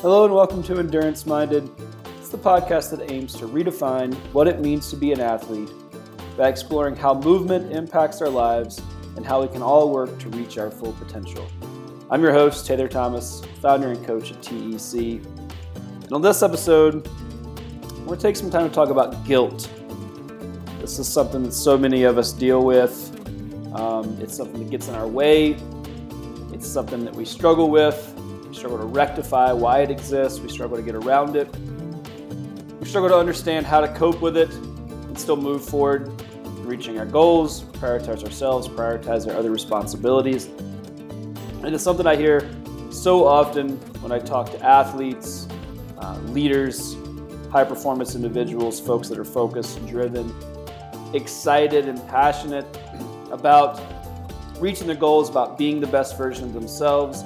Hello and welcome to Endurance Minded. It's the podcast that aims to redefine what it means to be an athlete by exploring how movement impacts our lives and how we can all work to reach our full potential. I'm your host, Taylor Thomas, founder and coach at TEC. And on this episode, we're going to take some time to talk about guilt. This is something that so many of us deal with. Um, it's something that gets in our way. It's something that we struggle with struggle to rectify why it exists, we struggle to get around it, we struggle to understand how to cope with it and still move forward, reaching our goals, prioritize ourselves, prioritize our other responsibilities. And it's something I hear so often when I talk to athletes, uh, leaders, high performance individuals, folks that are focused, driven, excited, and passionate about reaching their goals, about being the best version of themselves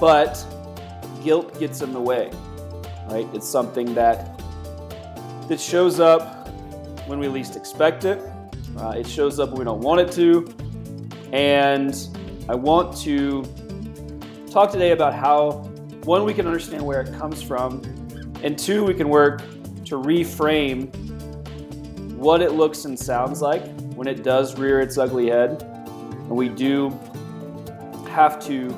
but guilt gets in the way, right? It's something that that shows up when we least expect it. Uh, it shows up when we don't want it to, and I want to talk today about how one we can understand where it comes from, and two we can work to reframe what it looks and sounds like when it does rear its ugly head, and we do have to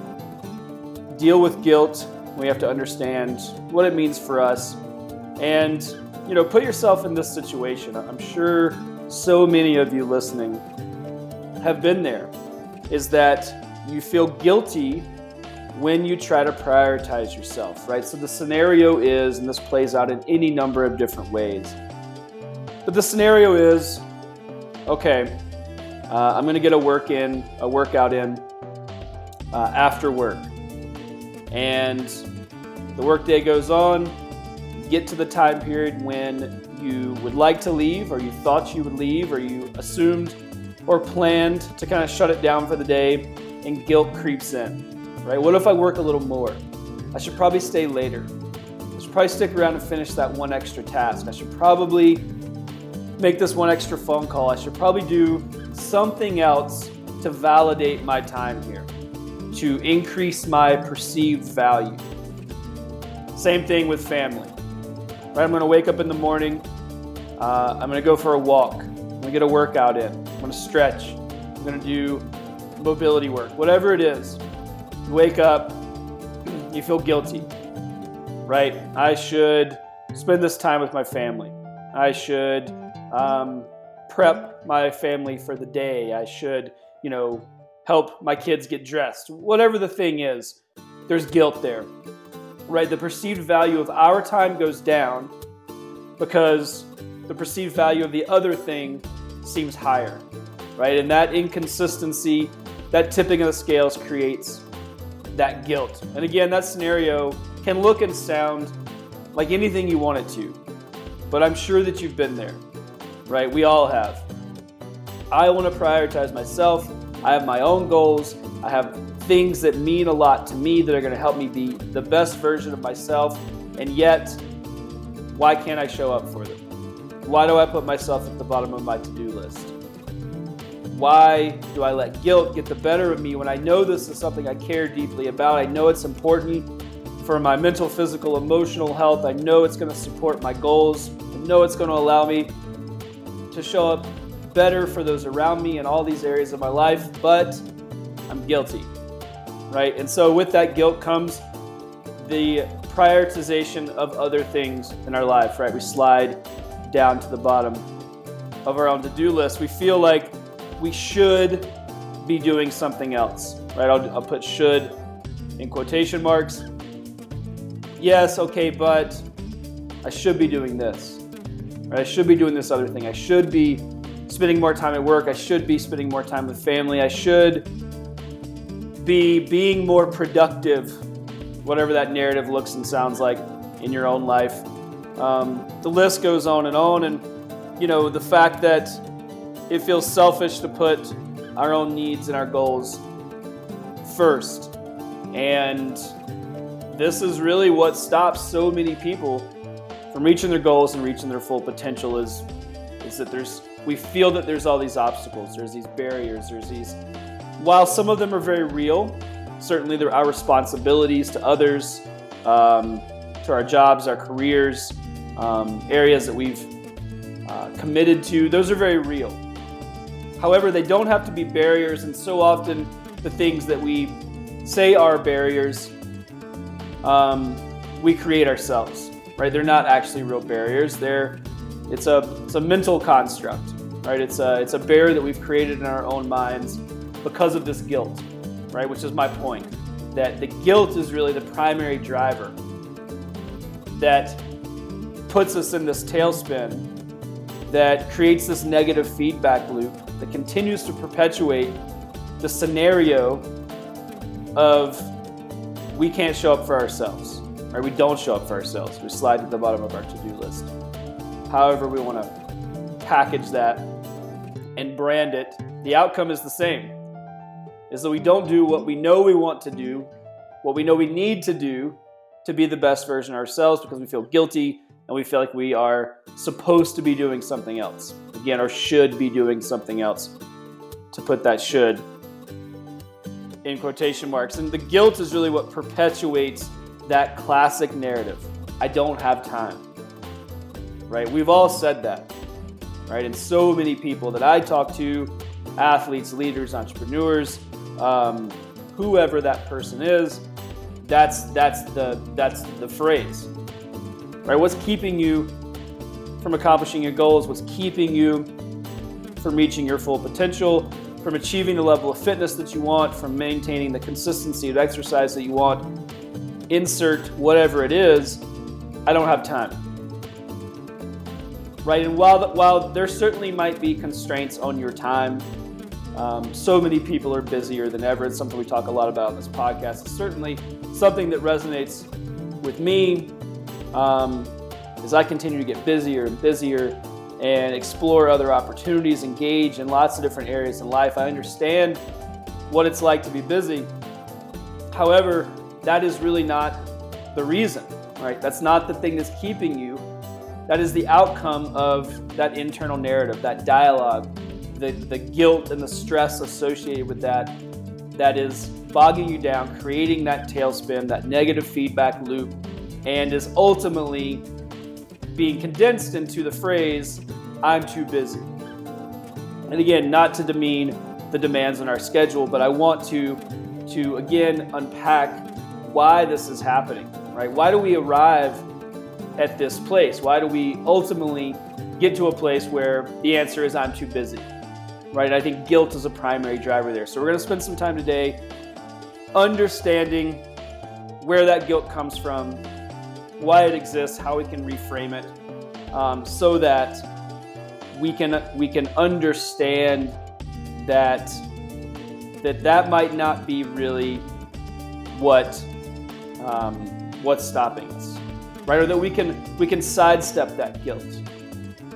deal with guilt. We have to understand what it means for us. And, you know, put yourself in this situation. I'm sure so many of you listening have been there. Is that you feel guilty when you try to prioritize yourself, right? So the scenario is, and this plays out in any number of different ways. But the scenario is, okay, uh, I'm going to get a work in, a workout in uh, after work and the workday goes on. You get to the time period when you would like to leave, or you thought you would leave, or you assumed or planned to kind of shut it down for the day, and guilt creeps in. Right? What if I work a little more? I should probably stay later. I should probably stick around and finish that one extra task. I should probably make this one extra phone call. I should probably do something else to validate my time here to increase my perceived value. Same thing with family. Right? I'm going to wake up in the morning. Uh, I'm going to go for a walk. I'm going to get a workout in. I'm going to stretch. I'm going to do mobility work. Whatever it is, you wake up, you feel guilty. Right? I should spend this time with my family. I should um, prep my family for the day. I should, you know, help my kids get dressed. Whatever the thing is, there's guilt there. Right? The perceived value of our time goes down because the perceived value of the other thing seems higher. Right? And that inconsistency, that tipping of the scales creates that guilt. And again, that scenario can look and sound like anything you want it to. But I'm sure that you've been there. Right? We all have. I want to prioritize myself. I have my own goals. I have things that mean a lot to me that are going to help me be the best version of myself. And yet, why can't I show up for them? Why do I put myself at the bottom of my to do list? Why do I let guilt get the better of me when I know this is something I care deeply about? I know it's important for my mental, physical, emotional health. I know it's going to support my goals. I know it's going to allow me to show up better for those around me in all these areas of my life, but I'm guilty, right? And so with that guilt comes the prioritization of other things in our life, right? We slide down to the bottom of our own to do list. We feel like we should be doing something else, right? I'll, I'll put should in quotation marks. Yes, okay, but I should be doing this. Right? I should be doing this other thing. I should be spending more time at work. I should be spending more time with family. I should be being more productive, whatever that narrative looks and sounds like in your own life. Um, the list goes on and on. And, you know, the fact that it feels selfish to put our own needs and our goals first. And this is really what stops so many people from reaching their goals and reaching their full potential is, is that there's we feel that there's all these obstacles, there's these barriers, there's these. While some of them are very real, certainly there are responsibilities to others, um, to our jobs, our careers, um, areas that we've uh, committed to, those are very real. However, they don't have to be barriers, and so often the things that we say are barriers, um, we create ourselves. Right? They're not actually real barriers. They're it's a it's a mental construct. Right? It's a it's a barrier that we've created in our own minds because of this guilt. Right? Which is my point. That the guilt is really the primary driver that puts us in this tailspin that creates this negative feedback loop that continues to perpetuate the scenario of we can't show up for ourselves, right? We don't show up for ourselves. We slide to the bottom of our to-do list. However, we want to package that and brand it. The outcome is the same. Is that we don't do what we know we want to do, what we know we need to do to be the best version ourselves because we feel guilty and we feel like we are supposed to be doing something else. Again, or should be doing something else. To put that should in quotation marks. And the guilt is really what perpetuates that classic narrative. I don't have time. Right? We've all said that. Right? And so many people that I talk to, athletes, leaders, entrepreneurs, um, whoever that person is, that's that's the that's the phrase. Right? What's keeping you from accomplishing your goals? What's keeping you from reaching your full potential? From achieving the level of fitness that you want, from maintaining the consistency of exercise that you want, insert whatever it is, I don't have time. Right? And while, while there certainly might be constraints on your time, um, so many people are busier than ever. It's something we talk a lot about on this podcast. It's certainly something that resonates with me um, as I continue to get busier and busier and explore other opportunities, engage in lots of different areas in life. I understand what it's like to be busy. However, that is really not the reason, right? That's not the thing that's keeping you. That is the outcome of that internal narrative, that dialogue, the, the guilt and the stress associated with that, that is bogging you down, creating that tailspin, that negative feedback loop, and is ultimately being condensed into the phrase, I'm too busy. And again, not to demean the demands on our schedule, but I want to, to again unpack why this is happening, right? Why do we arrive at this place? Why do we ultimately get to a place where the answer is I'm too busy, right? I think guilt is a primary driver there. So we're going to spend some time today understanding where that guilt comes from, why it exists, how we can reframe it, um, so that we can we can understand that that that might not be really what um, what's stopping us, right? Or that we can we can sidestep that guilt.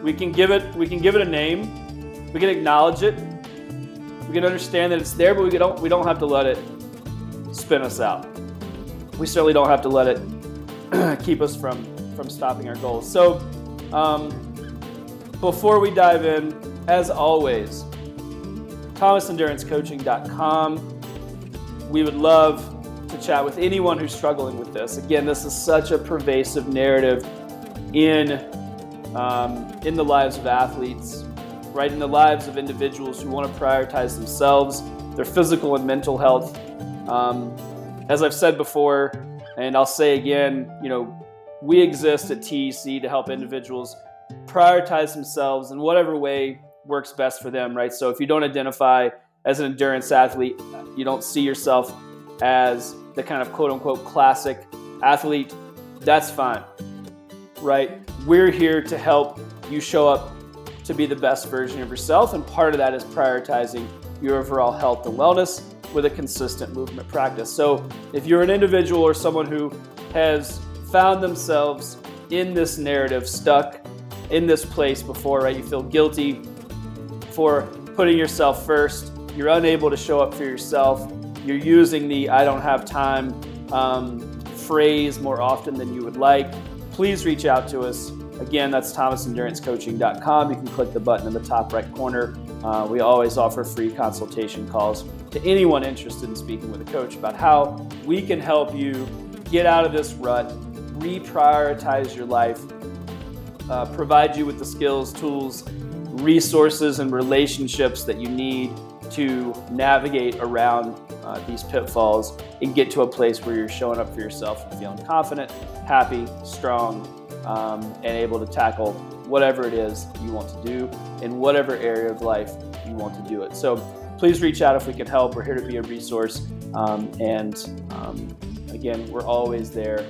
We can give it we can give it a name. We can acknowledge it. We can understand that it's there, but we don't we don't have to let it spin us out. We certainly don't have to let it keep us from from stopping our goals. So, um, before we dive in, as always, thomasendurancecoaching.com. We would love chat with anyone who's struggling with this. Again, this is such a pervasive narrative in um, in the lives of athletes, right? In the lives of individuals who want to prioritize themselves, their physical and mental health. Um, as I've said before, and I'll say again, you know, we exist at TEC to help individuals prioritize themselves in whatever way works best for them, right? So if you don't identify as an endurance athlete, you don't see yourself as the kind of quote unquote classic athlete, that's fine, right? We're here to help you show up to be the best version of yourself, and part of that is prioritizing your overall health and wellness with a consistent movement practice. So, if you're an individual or someone who has found themselves in this narrative, stuck in this place before, right? You feel guilty for putting yourself first. You're unable to show up for yourself. You're using the I don't have time um, phrase more often than you would like. Please reach out to us. Again, that's thomasendurancecoaching.com. You can click the button in the top right corner. Uh, we always offer free consultation calls to anyone interested in speaking with a coach about how we can help you get out of this rut, reprioritize your life, uh, provide you with the skills, tools, resources, and relationships that you need to navigate around uh, these pitfalls and get to a place where you're showing up for yourself and feeling confident, happy, strong, um, and able to tackle whatever it is you want to do in whatever area of life you want to do it. So please reach out if we can help. We're here to be a resource. Um, and um, again, we're always there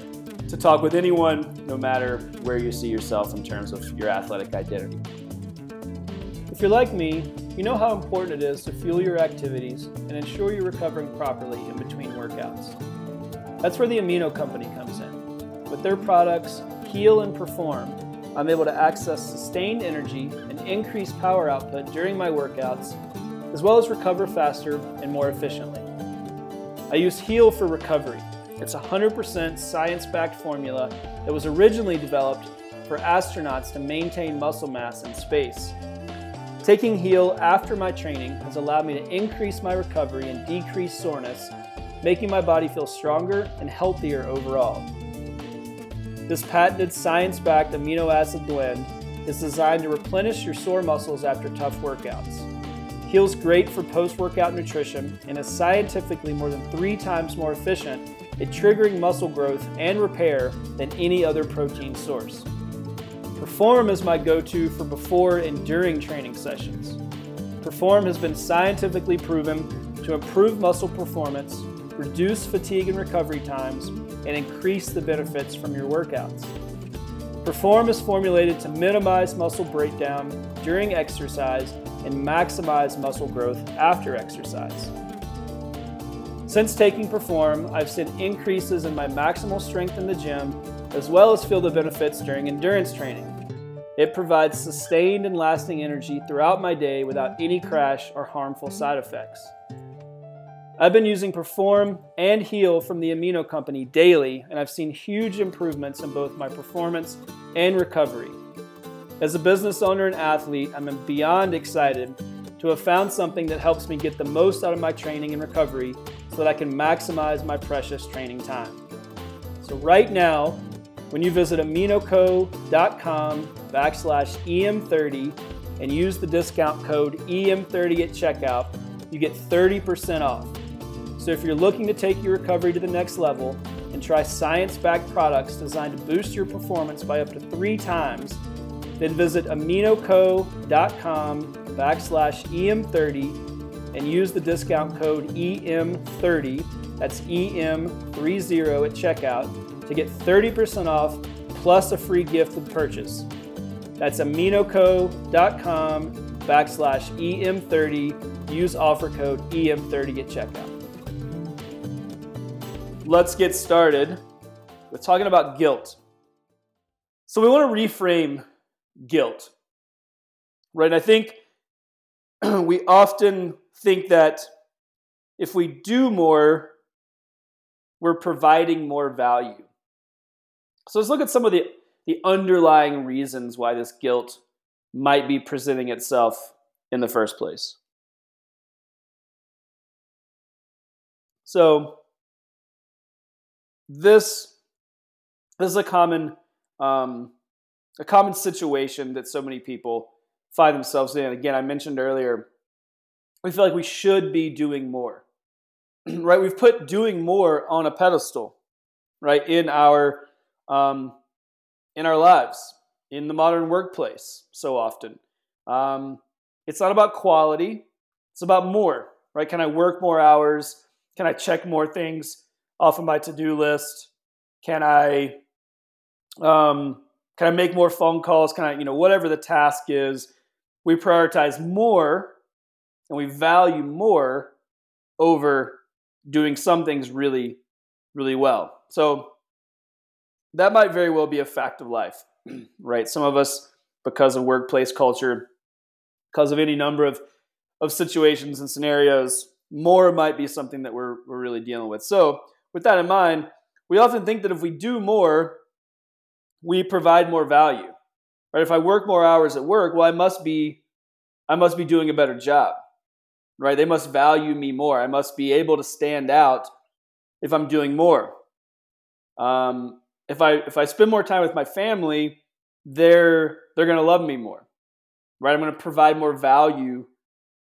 to talk with anyone, no matter where you see yourself in terms of your athletic identity. If you're like me, you know how important it is to fuel your activities and ensure you're recovering properly in between workouts. That's where the Amino Company comes in. With their products, Heal and Perform, I'm able to access sustained energy and increase power output during my workouts, as well as recover faster and more efficiently. I use Heal for recovery. It's a 100% science backed formula that was originally developed for astronauts to maintain muscle mass in space. Taking Heal after my training has allowed me to increase my recovery and decrease soreness, making my body feel stronger and healthier overall. This patented science backed amino acid blend is designed to replenish your sore muscles after tough workouts. Heal's great for post workout nutrition and is scientifically more than three times more efficient at triggering muscle growth and repair than any other protein source. Perform is my go to for before and during training sessions. Perform has been scientifically proven to improve muscle performance, reduce fatigue and recovery times, and increase the benefits from your workouts. Perform is formulated to minimize muscle breakdown during exercise and maximize muscle growth after exercise. Since taking Perform, I've seen increases in my maximal strength in the gym, as well as feel the benefits during endurance training. It provides sustained and lasting energy throughout my day without any crash or harmful side effects. I've been using Perform and Heal from the Amino Company daily, and I've seen huge improvements in both my performance and recovery. As a business owner and athlete, I'm beyond excited to have found something that helps me get the most out of my training and recovery so that I can maximize my precious training time. So, right now, when you visit aminoco.com backslash EM30 and use the discount code EM30 at checkout, you get 30% off. So if you're looking to take your recovery to the next level and try science backed products designed to boost your performance by up to three times, then visit aminoco.com backslash EM30 and use the discount code EM30, that's EM30 at checkout, to get 30% off plus a free gift with purchase. That's aminoco.com backslash EM30. Use offer code EM30 at checkout let's get started with talking about guilt. So, we want to reframe guilt, right? I think we often think that if we do more, we're providing more value. So, let's look at some of the, the underlying reasons why this guilt might be presenting itself in the first place. So, this this is a common um, a common situation that so many people find themselves in. Again, I mentioned earlier, we feel like we should be doing more, right? We've put doing more on a pedestal, right? In our um, in our lives, in the modern workplace, so often. Um, it's not about quality; it's about more, right? Can I work more hours? Can I check more things? off of my to-do list? Can I um, can I make more phone calls? Can I, you know, whatever the task is, we prioritize more and we value more over doing some things really, really well. So that might very well be a fact of life, right? Some of us, because of workplace culture, because of any number of, of situations and scenarios, more might be something that we're, we're really dealing with. So with that in mind, we often think that if we do more, we provide more value. Right? If I work more hours at work, well, I must be I must be doing a better job. Right? They must value me more. I must be able to stand out if I'm doing more. Um, if I if I spend more time with my family, they're they're going to love me more, right? I'm going to provide more value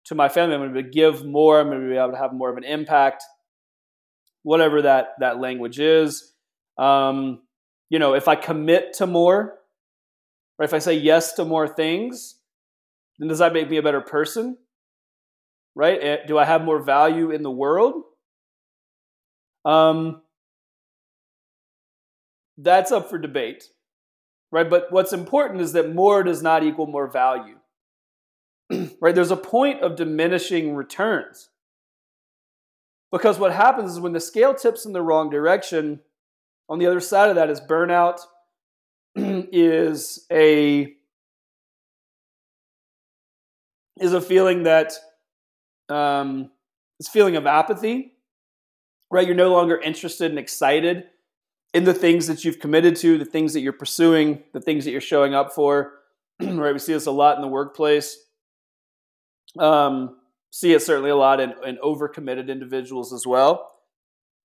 to my family. I'm going to give more. I'm going to be able to have more of an impact, whatever that that language is. Um, you know, if I commit to more, or if I say yes to more things, then does that make me a better person? Right? Eh, do I have more value in the world? Um, that's up for debate, right? But what's important is that more does not equal more value, right? There's a point of diminishing returns. Because what happens is when the scale tips in the wrong direction, on the other side of that is burnout, is a is a feeling that um, it's feeling of apathy, right? You're no longer interested and excited in the things that you've committed to, the things that you're pursuing, the things that you're showing up for. right? We see this a lot in the workplace. Um, see it certainly a lot in, in overcommitted individuals as well.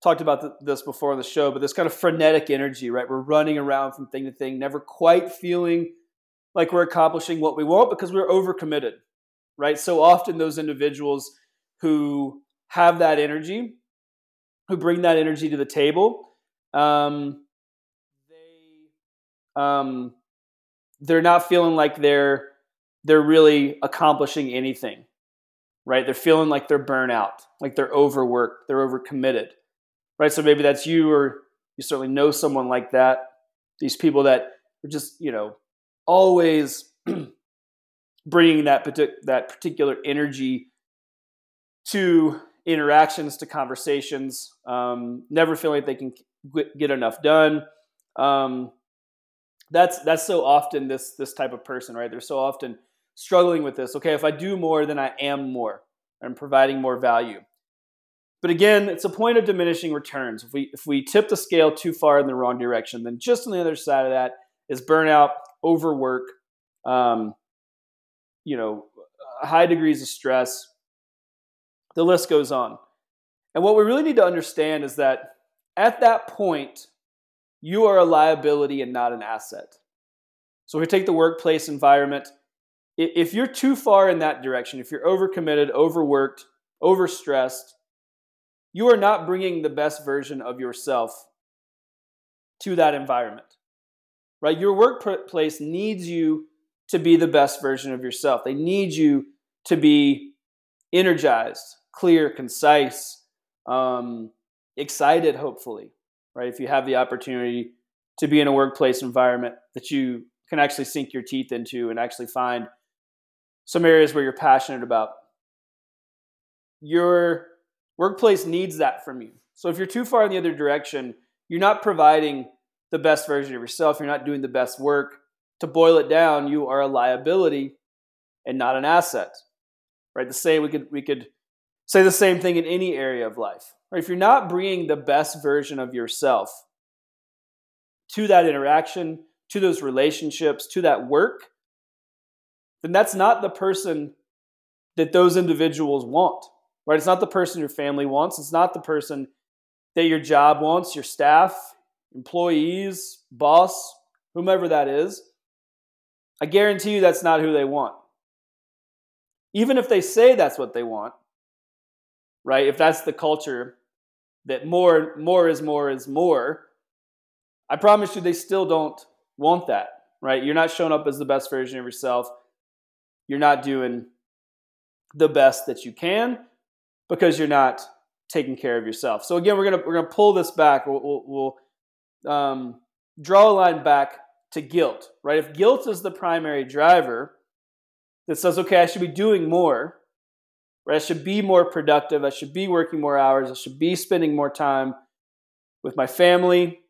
Talked about this before on the show, but this kind of frenetic energy, right? We're running around from thing to thing, never quite feeling like we're accomplishing what we want because we're overcommitted, right? So often those individuals who have that energy, who bring that energy to the table, um, they um, they're not feeling like they're they're really accomplishing anything, right? They're feeling like they're burnout, like they're overworked, they're overcommitted, right? So maybe that's you, or you certainly know someone like that. These people that are just you know always bringing that that particular energy to interactions, to conversations, um, never feeling like they can get enough done. Um, that's that's so often this this type of person, right? They're so often struggling with this. Okay, if I do more, then I am more. I'm providing more value. But again, it's a point of diminishing returns. If we if we tip the scale too far in the wrong direction, then just on the other side of that is burnout, overwork, um, you know, high degrees of stress. The list goes on. And what we really need to understand is that at that point, you are a liability and not an asset. So we take the workplace environment, if you're too far in that direction, if you're overcommitted, overworked, overstressed, you are not bringing the best version of yourself to that environment. Right? Your workplace needs you to be the best version of yourself. They need you to be energized, clear, concise, um, excited, hopefully, right? If you have the opportunity to be in a workplace environment that you can actually sink your teeth into and actually find some areas where you're passionate about. Your workplace needs that from you. So if you're too far in the other direction, you're not providing the best version of yourself, you're not doing the best work. To boil it down, you are a liability and not an asset. Right? The same we could we could say the same thing in any area of life. Or if you're not bringing the best version of yourself to that interaction, to those relationships, to that work, then that's not the person that those individuals want. Right? It's not the person your family wants. It's not the person that your job wants, your staff, employees, boss, whomever that is. I guarantee you that's not who they want. Even if they say that's what they want, right? If that's the culture that more more is more is more, I promise you they still don't want that, right? You're not showing up as the best version of yourself. You're not doing the best that you can because you're not taking care of yourself. So again, we're gonna we're gonna pull this back. We'll, we'll, we'll um, draw a line back to guilt, right? If guilt is the primary driver that says, okay, I should be doing more, Right? I should be more productive. I should be working more hours. I should be spending more time with my family.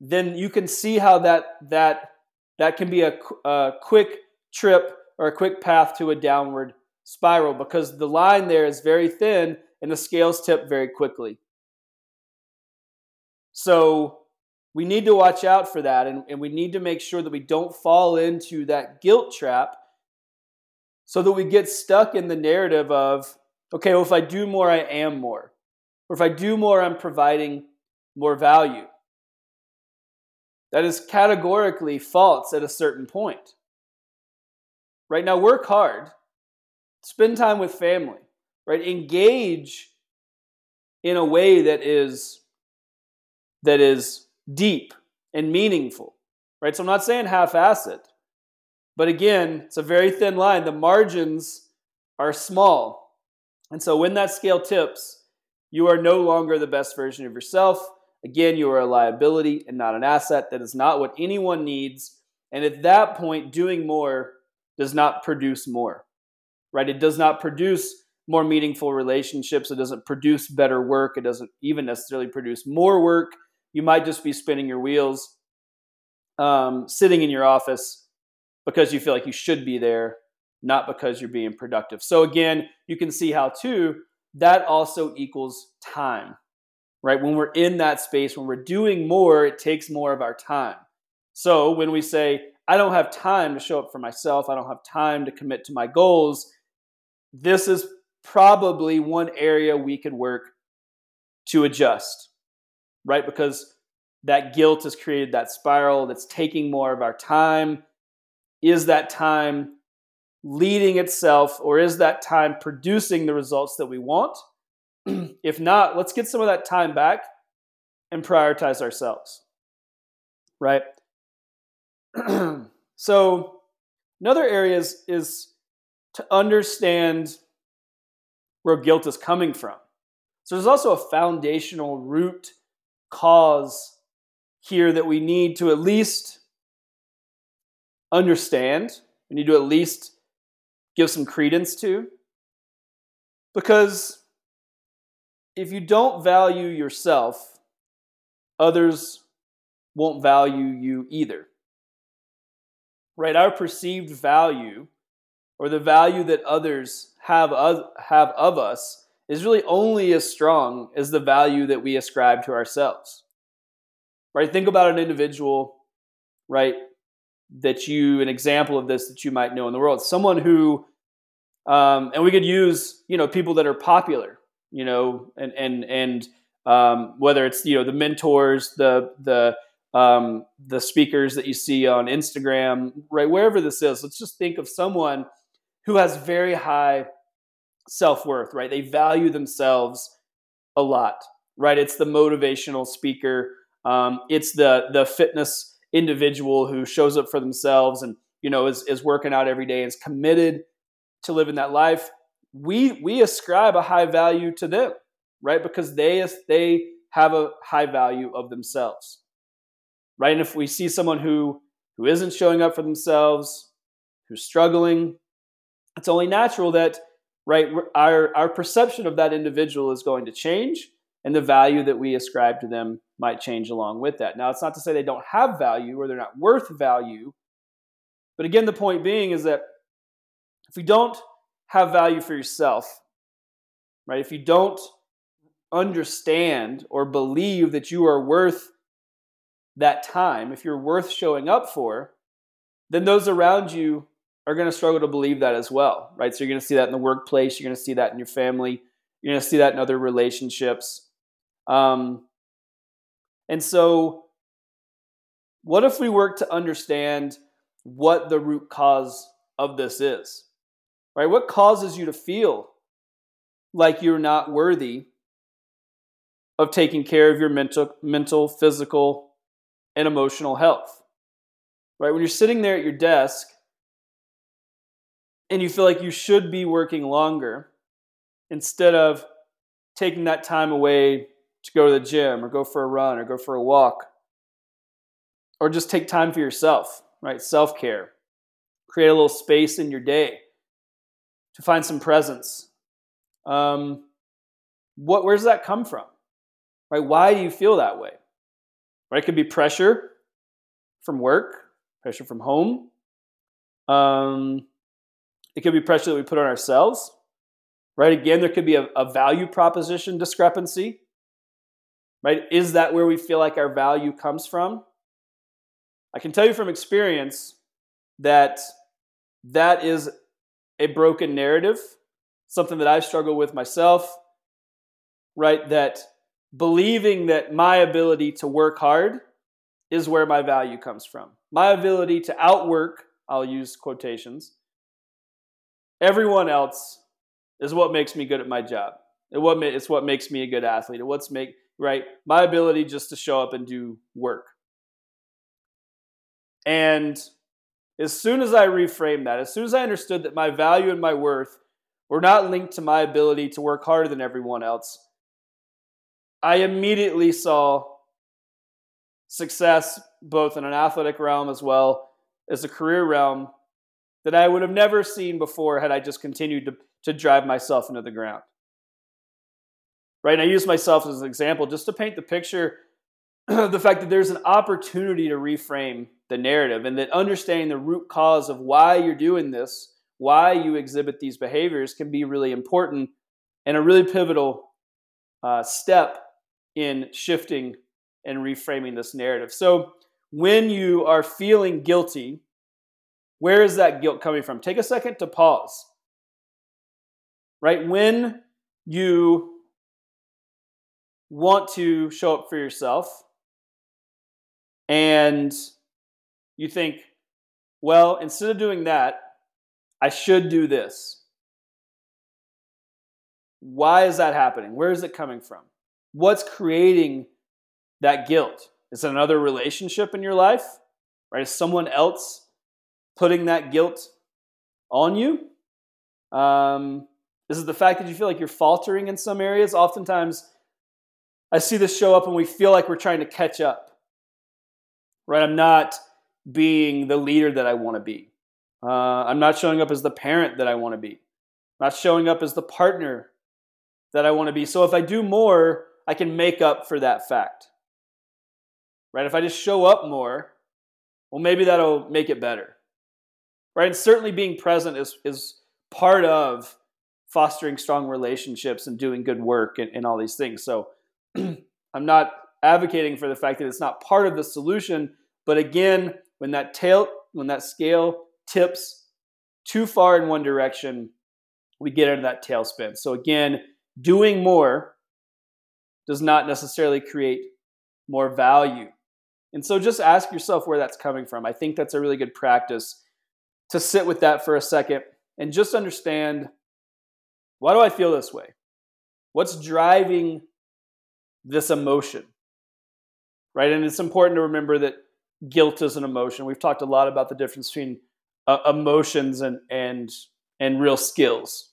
Then you can see how that that that can be a, a quick trip or a quick path to a downward spiral because the line there is very thin and the scales tip very quickly. So we need to watch out for that and, and we need to make sure that we don't fall into that guilt trap so that we get stuck in the narrative of, okay, well, if I do more, I am more. Or if I do more, I'm providing more value. That is categorically false at a certain point. Right now, work hard, spend time with family, right? Engage in a way that is that is deep and meaningful, right? So I'm not saying half-ass it, but again, it's a very thin line. The margins are small, and so when that scale tips, you are no longer the best version of yourself. Again, you are a liability and not an asset. That is not what anyone needs. And at that point, doing more does not produce more, right? It does not produce more meaningful relationships. It doesn't produce better work. It doesn't even necessarily produce more work. You might just be spinning your wheels, um, sitting in your office because you feel like you should be there, not because you're being productive. So, again, you can see how, too, that also equals time, right? When we're in that space, when we're doing more, it takes more of our time. So, when we say, I don't have time to show up for myself, I don't have time to commit to my goals, this is probably one area we could work to adjust, right? Because that guilt has created that spiral that's taking more of our time. Is that time leading itself, or is that time producing the results that we want? if not, let's get some of that time back and prioritize ourselves, right? so, another area is, is to understand where guilt is coming from. So there's also a foundational root cause here that we need to at least understand. We need to at least give some credence to. Because if you don't value yourself, others won't value you either. Right? Our perceived value or the value that others have have of us is really only as strong as the value that we ascribe to ourselves. Right? Think about an individual, right, that you, an example of this that you might know in the world. Someone who, um, and we could use, you know, people that are popular, you know, and, and, and, um, whether it's, you know, the mentors, the, the, um, the speakers that you see on Instagram, right, wherever this is, let's just think of someone who has very high self worth, right? They value themselves a lot, right? It's the motivational speaker, um, it's the the fitness individual who shows up for themselves and you know is is working out every day, and is committed to living that life. We we ascribe a high value to them, right? Because they they have a high value of themselves, right? And if we see someone who who isn't showing up for themselves, who's struggling, it's only natural that right our our perception of that individual is going to change and the value that we ascribe to them might change along with that now it's not to say they don't have value or they're not worth value but again the point being is that if you don't have value for yourself right if you don't understand or believe that you are worth that time if you're worth showing up for then those around you are going to struggle to believe that as well, right? So you're going to see that in the workplace, you're going to see that in your family, you're going to see that in other relationships. Um, and so, what if we work to understand what the root cause of this is? Right? What causes you to feel like you're not worthy of taking care of your mental, mental, physical, and emotional health? Right? When you're sitting there at your desk and you feel like you should be working longer instead of taking that time away to go to the gym or go for a run or go for a walk or just take time for yourself, right? Self care. Create a little space in your day to find some presence. Um, what, where does that come from? Right? Why do you feel that way? Right? It could be pressure from work, pressure from home. Um, it could be pressure that we put on ourselves, right? Again, there could be a, a value proposition discrepancy, right? Is that where we feel like our value comes from? I can tell you from experience that that is a broken narrative, something that I've struggled with myself, right? That believing that my ability to work hard is where my value comes from. My ability to outwork, I'll use quotations, everyone else is what makes me good at my job. It's what makes me a good athlete. It what's make right my ability just to show up and do work. And as soon as I reframed that, as soon as I understood that my value and my worth were not linked to my ability to work harder than everyone else, I immediately saw success both in an athletic realm as well as a career realm that I would have never seen before had I just continued to, to drive myself into the ground. Right? And I use myself as an example just to paint the picture the fact that there's an opportunity to reframe the narrative and that understanding the root cause of why you're doing this, why you exhibit these behaviors can be really important and a really pivotal uh, step in shifting and reframing this narrative. So, when you are feeling guilty, where is that guilt coming from? Take a second to pause. Right? When you want to show up for yourself and you think, well, instead of doing that, I should do this. Why is that happening? Where is it coming from? What's creating that guilt? Is it another relationship in your life? Right? Is someone else putting that guilt on you? Um, is it the fact that you feel like you're faltering in some areas? Oftentimes, I see this show up when we feel like we're trying to catch up. Right? I'm not being the leader that I want to be. Uh, I'm not showing up as the parent that I want to be. I'm not showing up as the partner that I want to be. So if I do more, I can make up for that fact. Right? If I just show up more, well, maybe that'll make it better. Right? And certainly being present is, is part of fostering strong relationships and doing good work and, and all these things. So I'm not advocating for the fact that it's not part of the solution, but again, when that tail, when that scale tips too far in one direction, we get into that tailspin. So again, doing more does not necessarily create more value. And so just ask yourself where that's coming from. I think that's a really good practice to sit with that for a second and just understand why do I feel this way? What's driving this emotion? Right? And it's important to remember that guilt is an emotion. We've talked a lot about the difference between uh, emotions and and and real skills.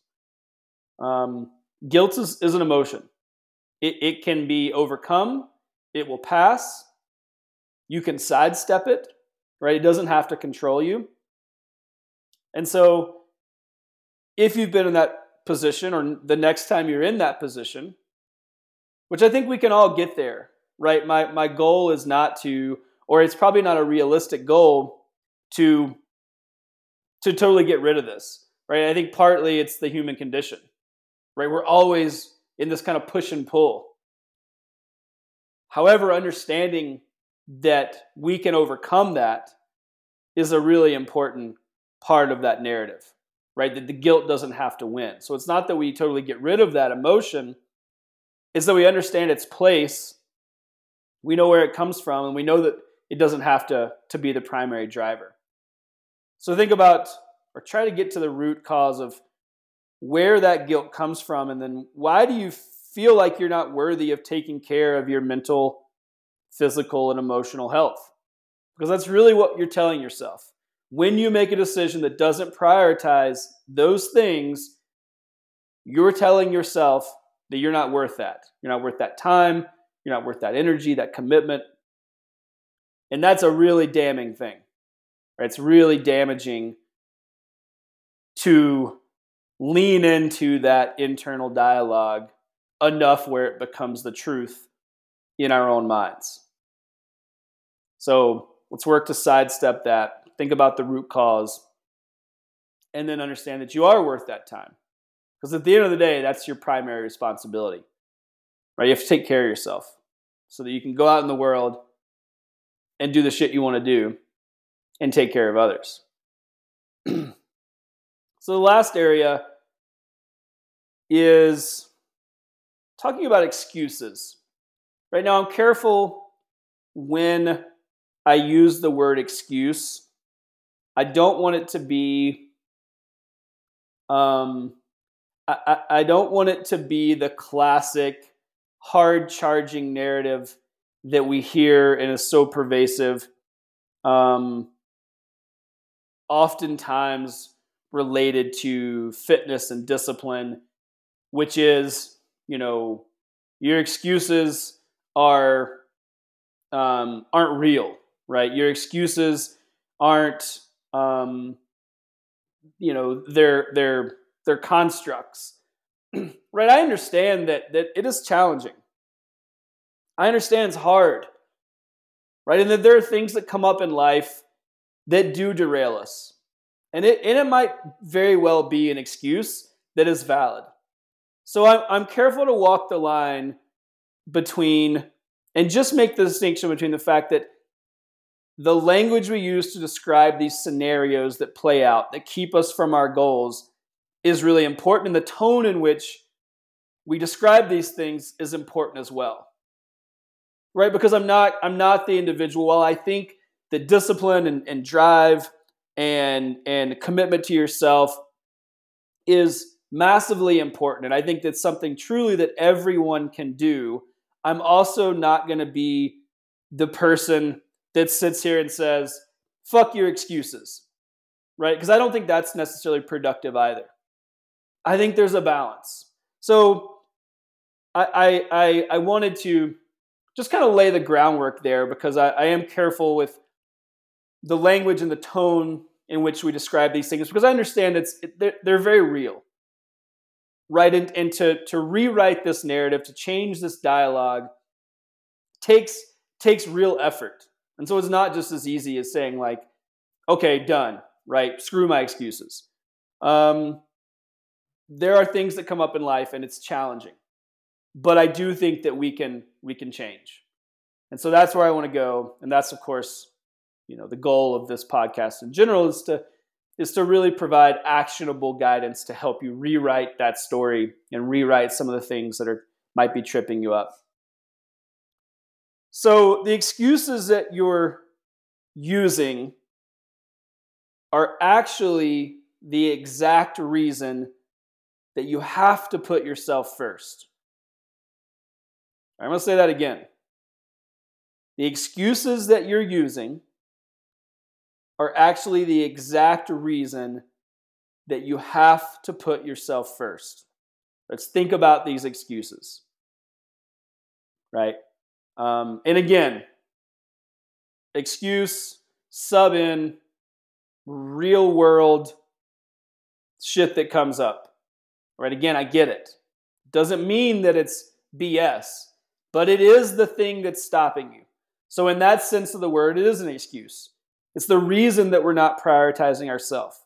Um, guilt is, is an emotion. It, it can be overcome. It will pass. You can sidestep it, right? It doesn't have to control you. And so, if you've been in that position, or the next time you're in that position, which I think we can all get there, right? My my goal is not to or it's probably not a realistic goal to to totally get rid of this right? I think partly it's the human condition right? We're always in this kind of push and pull. However understanding that we can overcome that is a really important part of that narrative right? That the guilt doesn't have to win. So it's not that we totally get rid of that emotion it's that we understand its place we know where it comes from and we know that it doesn't have to, to be the primary driver. So think about or try to get to the root cause of where that guilt comes from and then why do you feel like you're not worthy of taking care of your mental, physical, and emotional health? Because that's really what you're telling yourself. When you make a decision that doesn't prioritize those things, you're telling yourself that you're not worth that. You're not worth that time. You're not worth that energy, that commitment, and that's a really damning thing. Right? It's really damaging to lean into that internal dialogue enough where it becomes the truth in our own minds. So let's work to sidestep that. Think about the root cause and then understand that you are worth that time. Because at the end of the day, that's your primary responsibility. Right? You have to take care of yourself so that you can go out in the world and do the shit you want to do and take care of others. so the last area is talking about excuses. Right now, I'm careful when I use the word excuse. I don't want it to be, um, I, I don't want it to be the classic hard charging narrative that we hear and is so pervasive. Um, oftentimes related to fitness and discipline, which is, you know, your excuses are um, aren't real, right? Your excuses aren't, um, you know, they're they're they're constructs, right? I understand that that it is challenging. I understand it's hard, right? And that there are things that come up in life that do derail us. And it, and it might very well be an excuse that is valid. So I'm, I'm careful to walk the line between and just make the distinction between the fact that the language we use to describe these scenarios that play out, that keep us from our goals, is really important. And the tone in which we describe these things is important as well. Right? Because I'm not I'm not the individual. While I think that discipline and, and drive and and commitment to yourself is massively important and i think that's something truly that everyone can do i'm also not going to be the person that sits here and says fuck your excuses right because i don't think that's necessarily productive either i think there's a balance so i i i, wanted to just kind of lay the groundwork there because I, I am careful with the language and the tone in which we describe these things because I understand it's they're, they're very real, right? And, and to to rewrite this narrative, to change this dialogue, takes takes real effort. And so it's not just as easy as saying like, okay, done, right? Screw my excuses. Um, there are things that come up in life, and it's challenging, but I do think that we can we can change. And so that's where I want to go, and that's of course you know the goal of this podcast in general is to is to really provide actionable guidance to help you rewrite that story and rewrite some of the things that are might be tripping you up. So the excuses that you're using are actually the exact reason that you have to put yourself first. I'm going to say that again. The excuses that you're using are actually the exact reason that you have to put yourself first. Let's think about these excuses. Right? Um, and again, excuse, sub in, real world shit that comes up. Right? Again, I get it. Doesn't mean that it's BS, but it is the thing that's stopping you. So, in that sense of the word, it is an excuse. It's the reason that we're not prioritizing ourselves.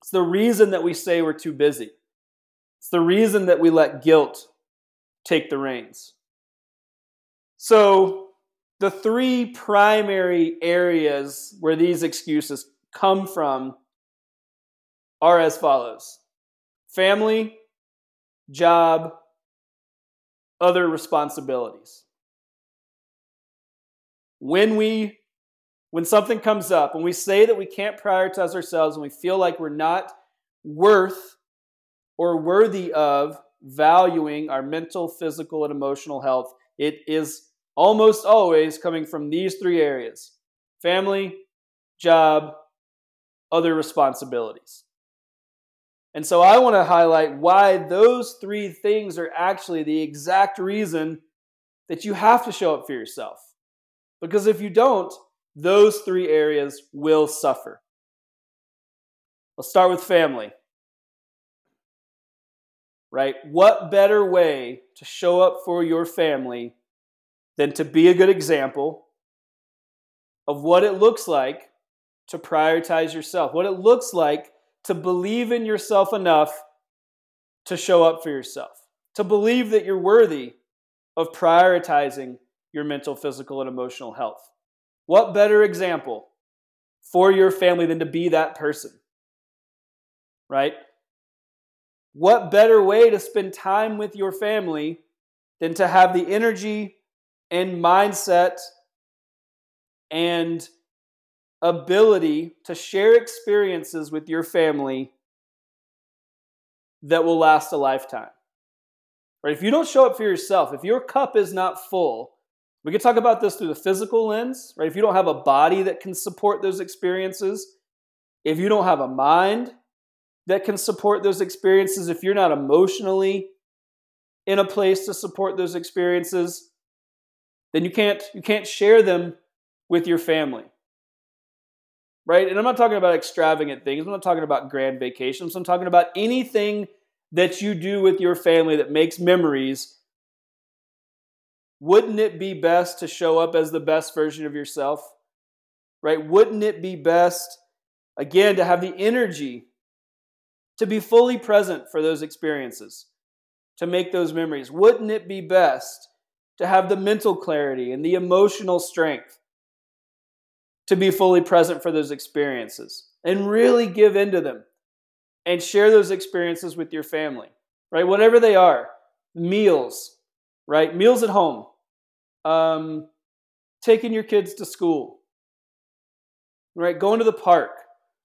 It's the reason that we say we're too busy. It's the reason that we let guilt take the reins. So, the three primary areas where these excuses come from are as follows family, job, other responsibilities. When we when something comes up, when we say that we can't prioritize ourselves and we feel like we're not worth or worthy of valuing our mental, physical, and emotional health, it is almost always coming from these three areas family, job, other responsibilities. And so I want to highlight why those three things are actually the exact reason that you have to show up for yourself. Because if you don't, those three areas will suffer. Let's start with family. Right? What better way to show up for your family than to be a good example of what it looks like to prioritize yourself, what it looks like to believe in yourself enough to show up for yourself, to believe that you're worthy of prioritizing your mental, physical, and emotional health. What better example for your family than to be that person? Right? What better way to spend time with your family than to have the energy and mindset and ability to share experiences with your family that will last a lifetime. Right? If you don't show up for yourself, if your cup is not full, we can talk about this through the physical lens, right? If you don't have a body that can support those experiences, if you don't have a mind that can support those experiences, if you're not emotionally in a place to support those experiences, then you can't you can't share them with your family. Right? And I'm not talking about extravagant things. I'm not talking about grand vacations. I'm talking about anything that you do with your family that makes memories. Wouldn't it be best to show up as the best version of yourself? Right? Wouldn't it be best again to have the energy to be fully present for those experiences, to make those memories? Wouldn't it be best to have the mental clarity and the emotional strength to be fully present for those experiences and really give into them and share those experiences with your family, right? Whatever they are meals, right? Meals at home, um, taking your kids to school, right? Going to the park.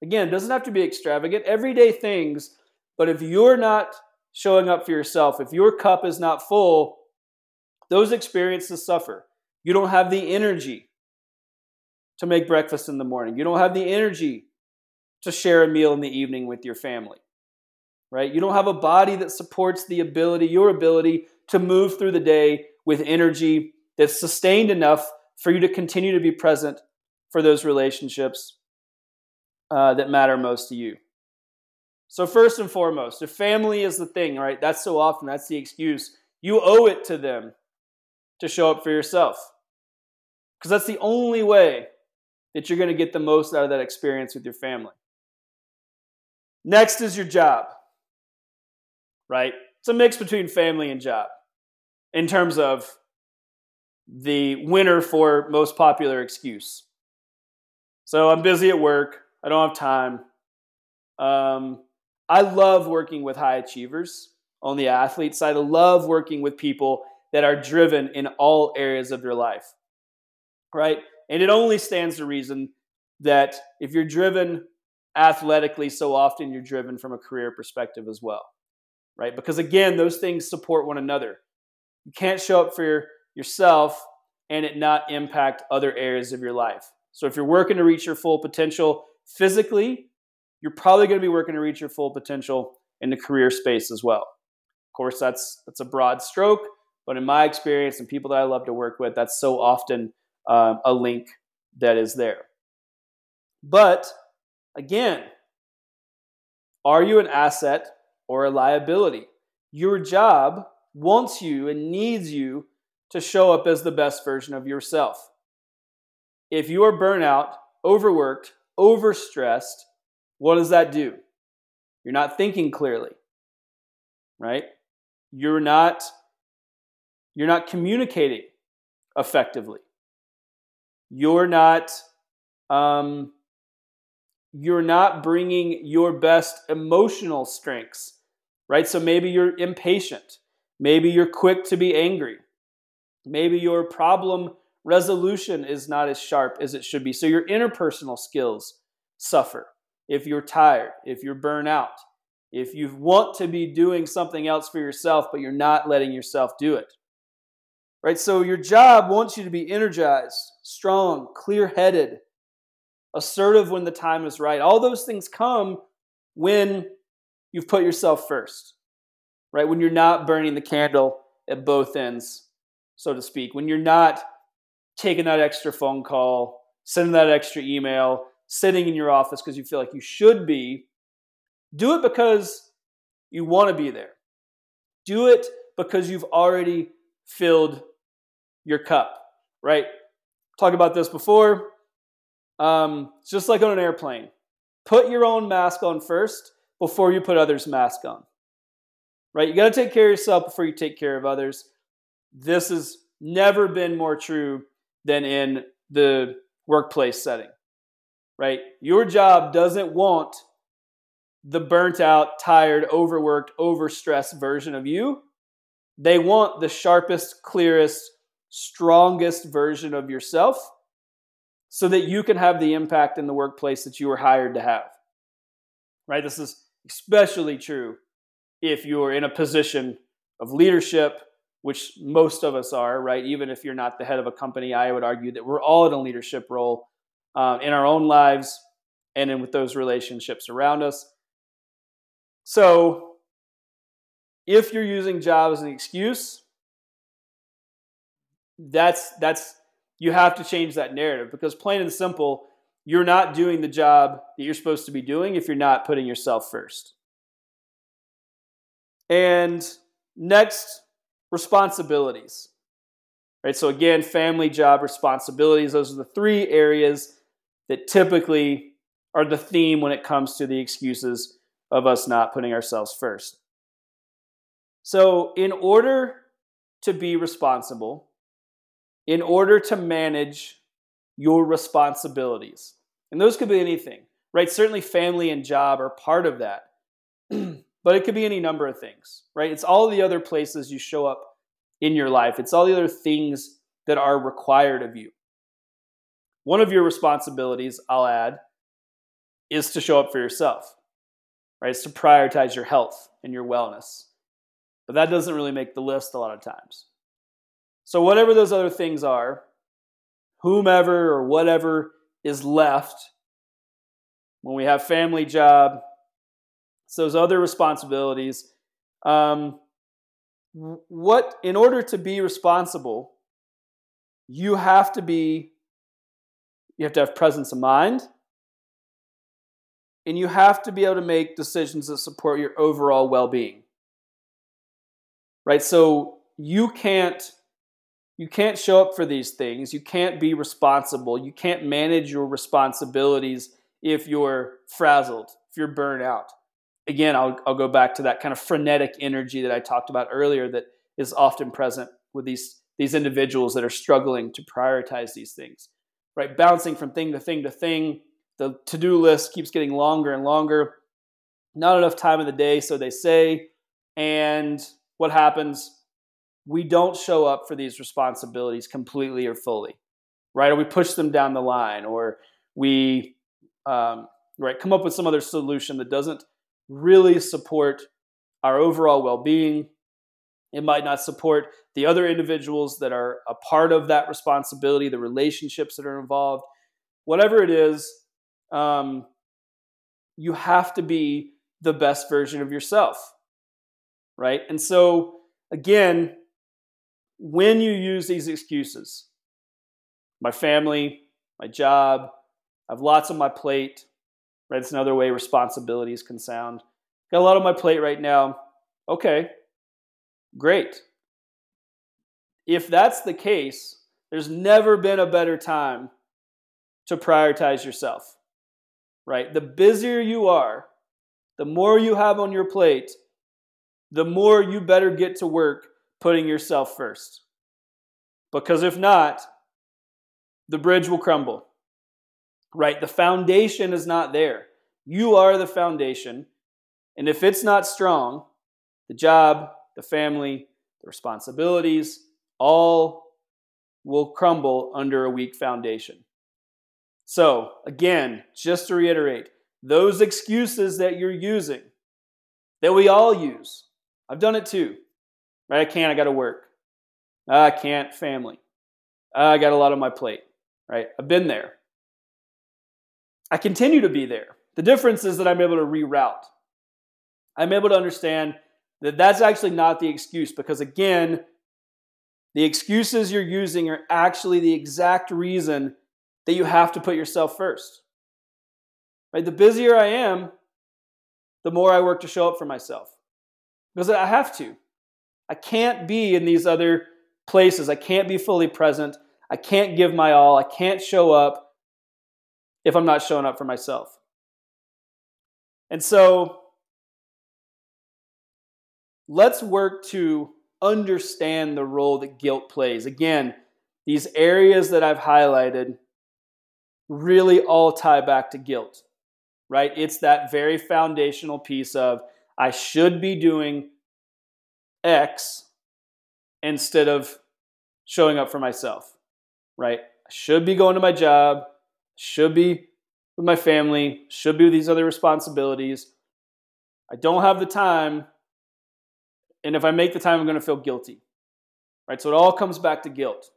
Again, doesn't have to be extravagant, everyday things, but if you're not showing up for yourself, if your cup is not full, those experiences suffer. You don't have the energy to make breakfast in the morning. You don't have the energy to share a meal in the evening with your family. Right? You don't have a body that supports the ability, your ability to move through the day with energy that's sustained enough for you to continue to be present for those relationships uh, that matter most to you. So, first and foremost, if family is the thing, right? That's so often, that's the excuse. You owe it to them to show up for yourself. Because that's the only way that you're going to get the most out of that experience with your family. Next is your job, right? It's a mix between family and job in terms of the winner for most popular excuse. So I'm busy at work, I don't have time. Um, I love working with high achievers on the athlete side. I love working with people that are driven in all areas of your life, right? And it only stands to reason that if you're driven athletically, so often you're driven from a career perspective as well, right? Because again, those things support one another. You can't show up for your, yourself and it not impact other areas of your life. So if you're working to reach your full potential physically, you're probably going to be working to reach your full potential in the career space as well. Of course, that's that's a broad stroke, but in my experience and people that I love to work with, that's so often um, a link that is there. But again, are you an asset or a liability? Your job wants you and needs you to show up as the best version of yourself. If you are burnout, overworked, overstressed, what does that do? You're not thinking clearly. Right? You're not you're not communicating effectively you're not um, you're not bringing your best emotional strengths right? So maybe you're impatient. Maybe you're quick to be angry. Maybe your problem resolution is not as sharp as it should be. So your interpersonal skills suffer. If you're tired if you're burnt out if you want to be doing something else for yourself but you're not letting yourself do it Right? So your job wants you to be energized, strong, clear headed, assertive when the time is right. All those things come when you've put yourself first, right? When you're not burning the candle at both ends, so to speak. When you're not taking that extra phone call, sending that extra email, sitting in your office because you feel like you should be. Do it because you want to be there. Do it because you've already filled your cup, right? Talked about this before. Um, just like on an airplane. Put your own mask on first before you put others' mask on. Right? You got to take care of yourself before you take care of others. This has never been more true than in the workplace setting. Right? Your job doesn't want the burnt out, tired, overworked, overstressed version of you. They want the sharpest, clearest, strongest version of yourself so that you can have the impact in the workplace that you were hired to have. Right? This is especially true if you're in a position of leadership, which most of us are, right? Even if you're not the head of a company, I would argue that we're all in a leadership role um, in our own lives and in with those relationships around us. So, if you're using job as an excuse, that's that's you have to change that narrative because plain and simple, you're not doing the job that you're supposed to be doing if you're not putting yourself first. And next, responsibilities. Right? So again, family, job, responsibilities, those are the three areas that typically are the theme when it comes to the excuses of us not putting ourselves first. So, in order to be responsible, in order to manage your responsibilities. And those could be anything, right? Certainly, family and job are part of that, but it could be any number of things, right? It's all the other places you show up in your life, it's all the other things that are required of you. One of your responsibilities, I'll add, is to show up for yourself, right? It's to prioritize your health and your wellness. But that doesn't really make the list a lot of times. So, whatever those other things are, whomever or whatever is left when we have family job, it's those other responsibilities. Um, what, in order to be responsible, you have to be, you have to have presence of mind, and you have to be able to make decisions that support your overall well being. Right? So, you can't you can't show up for these things. You can't be responsible. You can't manage your responsibilities if you're frazzled, if you're burnt out. Again, I'll, I'll go back to that kind of frenetic energy that I talked about earlier that is often present with these, these individuals that are struggling to prioritize these things, right? Bouncing from thing to thing to thing. The to do list keeps getting longer and longer. Not enough time in the day, so they say. And what happens? We don't show up for these responsibilities completely or fully, right? Or we push them down the line, or we um, right come up with some other solution that doesn't really support our overall well-being. It might not support the other individuals that are a part of that responsibility, the relationships that are involved, whatever it is. Um, you have to be the best version of yourself, right? And so again, when you use these excuses, my family, my job, I have lots on my plate, right? It's another way responsibilities can sound. Got a lot on my plate right now. Okay, great. If that's the case, there's never been a better time to prioritize yourself, right? The busier you are, the more you have on your plate, the more you better get to work putting yourself first. Because if not, the bridge will crumble. Right? The foundation is not there. You are the foundation. And if it's not strong, the job, the family, the responsibilities, all will crumble under a weak foundation. So, again, just to reiterate, those excuses that you're using, that we all use, I've done it too. Right? I can't, I got to work. Ah, I can't, family. Ah, I got a lot on my plate. Right? I've been there. I continue to be there. The difference is that I'm able to reroute. I'm able to understand that that's actually not the excuse because, again, the excuses you're using are actually the exact reason that you have to put yourself first. Right? The busier I am, the more I work to show up for myself because I have to. I can't be in these other places. I can't be fully present. I can't give my all. I can't show up if I'm not showing up for myself. And so let's work to understand the role that guilt plays. Again, these areas that I've highlighted really all tie back to guilt, right? It's that very foundational piece of I should be doing X, instead of showing up for myself, right? I should be going to my job, should be with my family, should be with these other responsibilities. I don't have the time. And if I make the time, I'm going to feel guilty. Right? So it all comes back to guilt.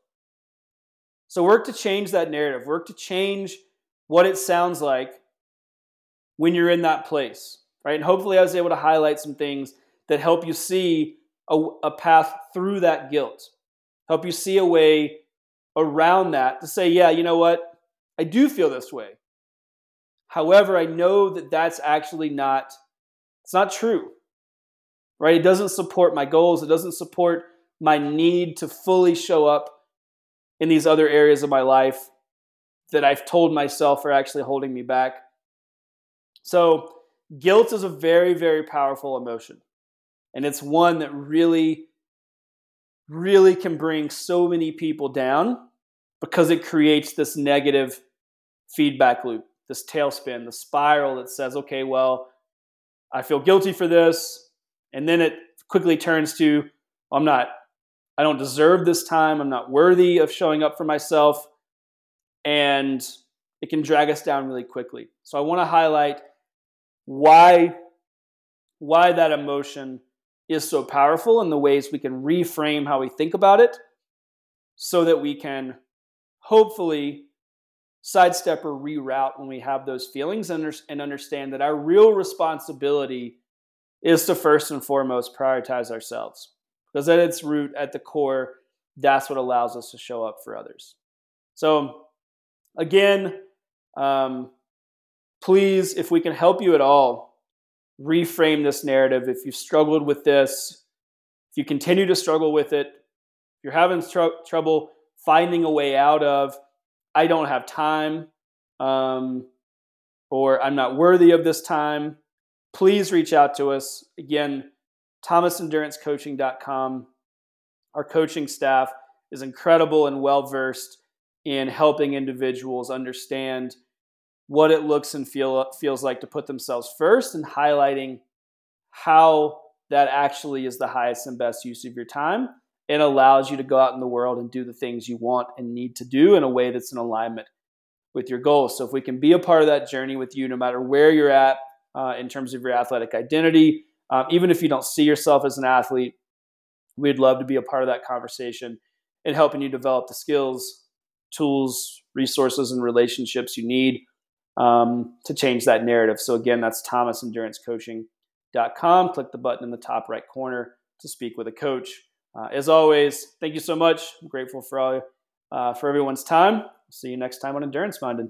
So work to change that narrative. Work to change what it sounds like when you're in that place. Right? And hopefully I was able to highlight some things that help you see a, a path through that guilt. Help you see a way around that to say, yeah, you know what? I do feel this way. However, I know that that's actually not it's not true. Right? It doesn't support my goals. It doesn't support my need to fully show up in these other areas of my life that I've told myself are actually holding me back. So, guilt is a very, very powerful emotion. And it's one that really, really can bring so many people down because it creates this negative feedback loop, this tailspin, the spiral that says, okay, well, I feel guilty for this. And then it quickly turns to, I'm not, I don't deserve this time. I'm not worthy of showing up for myself. And it can drag us down really quickly. So I want to highlight why, why that emotion is so powerful and the ways we can reframe how we think about it so that we can hopefully sidestep or reroute when we have those feelings and, and understand that our real responsibility is to first and foremost prioritize ourselves. Because at its root, at the core, that's what allows us to show up for others. So, again, um, please, if we can help you at all, reframe this narrative. If you've struggled with this, if you continue to struggle with it, if you're having tr- trouble finding a way out of I don't have time, um, or I'm not worthy of this time, please reach out to us. Again, thomasendurancecoaching.com. Our coaching staff is incredible and well versed in helping individuals understand what it looks and feel, feels like to put themselves first and highlighting how that actually is the highest and best use of your time it allows you to go out in the world and do the things you want and need to do in a way that's in alignment with your goals. So if we can be a part of that journey with you, no matter where you're at uh, in terms of your athletic identity, um, even if you don't see yourself as an athlete, we'd love to be a part of that conversation and helping you develop the skills, tools, resources, and relationships you need um, to change that narrative. So again, that's thomasendurancecoaching.com. Click the button in the top right corner to speak with a coach. Uh, as always, thank you so much. I'm grateful for all uh, for everyone's time. See you next time on Endurance Minded.